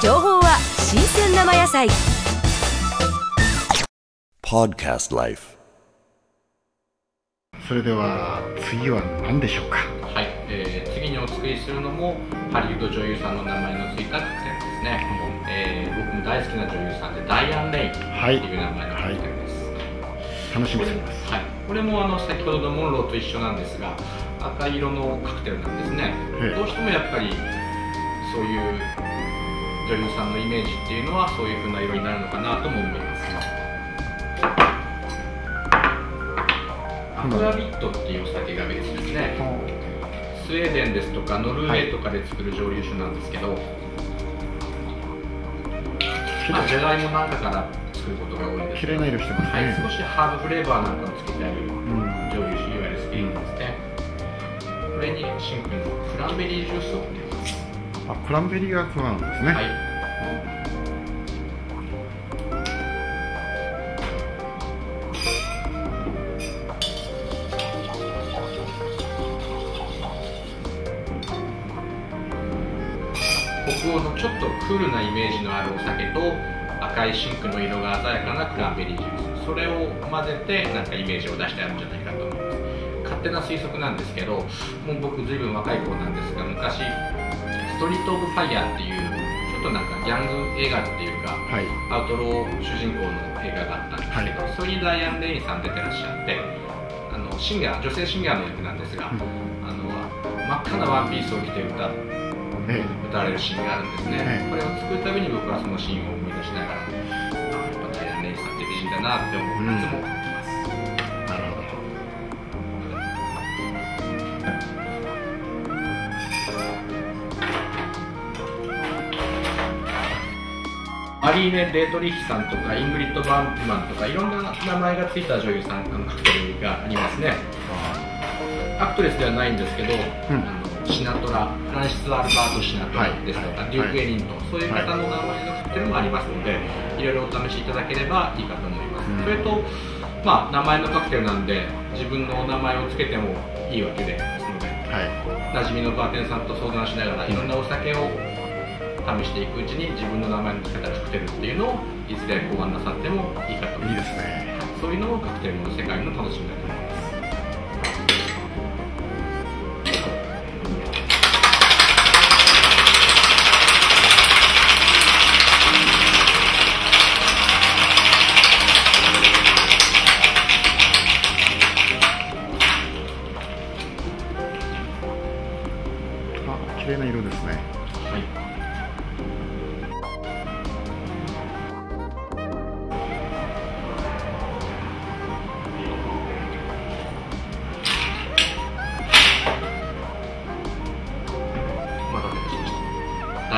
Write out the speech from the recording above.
生野菜。Podcast Life. それでは次は何でしょうか？はい、えー次にお作りするのもハリウッド女優さんの名前のついたカクテルですね、えー僕も大好きな女優さんでダイアン・レインってはいいう名前のカクテルです、楽しみにしてます。はい、これもあの先ほどのモンローと一緒なんですが赤色のカクテルなんですね、ええ。どうしてもやっぱりそういう女優さんのイメージっていうのはそういう風な色になるのかなとも思います。アクアビットっていうお酒がベースですね、スウェーデンですとかノルウェーとかで作る蒸留酒なんですけど、まあ、じゃがいもなんかから作ることが多いです。綺麗な色してますはい、ね、少しハーブフレーバーなんかをつけてあるうん蒸留酒いわゆるスピリッツですね、これにシンプルにクランベリージュースを入れますあクランベリーが加わるんですね、はい。北欧のちょっとクールなイメージのあるお酒と赤いシンクの色が鮮やかなクランベリージュース。それを混ぜてなんかイメージを出してあるんじゃないかと思います。勝手な推測なんですけどもう僕ずいぶん若い頃なんですが昔ストリート・オブ・ファイヤーっていうちょっとなんかギャング映画っていうかはい。アウトロー主人公の映画があったんですけど、はそれにダイアン・レインさん出てらっしゃってあのシンガー女性シンガーの役なんですが、うんあの真っ赤なワンピースを着て歌え歌われるシーンがあるんですね、ええ。これを作るたびに僕はそのシーンを思い出しながらあやっぱダイアン・レインさんって美人だなって思う、うん。いつもマレーネ・ディートリヒさんとかイングリッド・バーグマンとかいろんな名前がついた女優さんあのカクテルがありますね。アクトレスではないんですけど、ん。あのシナトラフランシス・アルバート・シナトラですとか、はい。デューク・エリントン、そういう方の名前のカクテルもありますので、い、ろいろお試しいただければいいかと思います、うん。それと、まあ、名前のカクテルなんで自分のお名前をつけてもいいわけですのではい馴染みのバーテンさんと相談しながらいろんなお酒を試していくうちに自分の名前の付けたカクテルっていうのをいずれ考案なさってもいいかと思いまですすね。そういうのもカクテルの世界の楽しみだと思います。あ綺麗な色ですね。はい した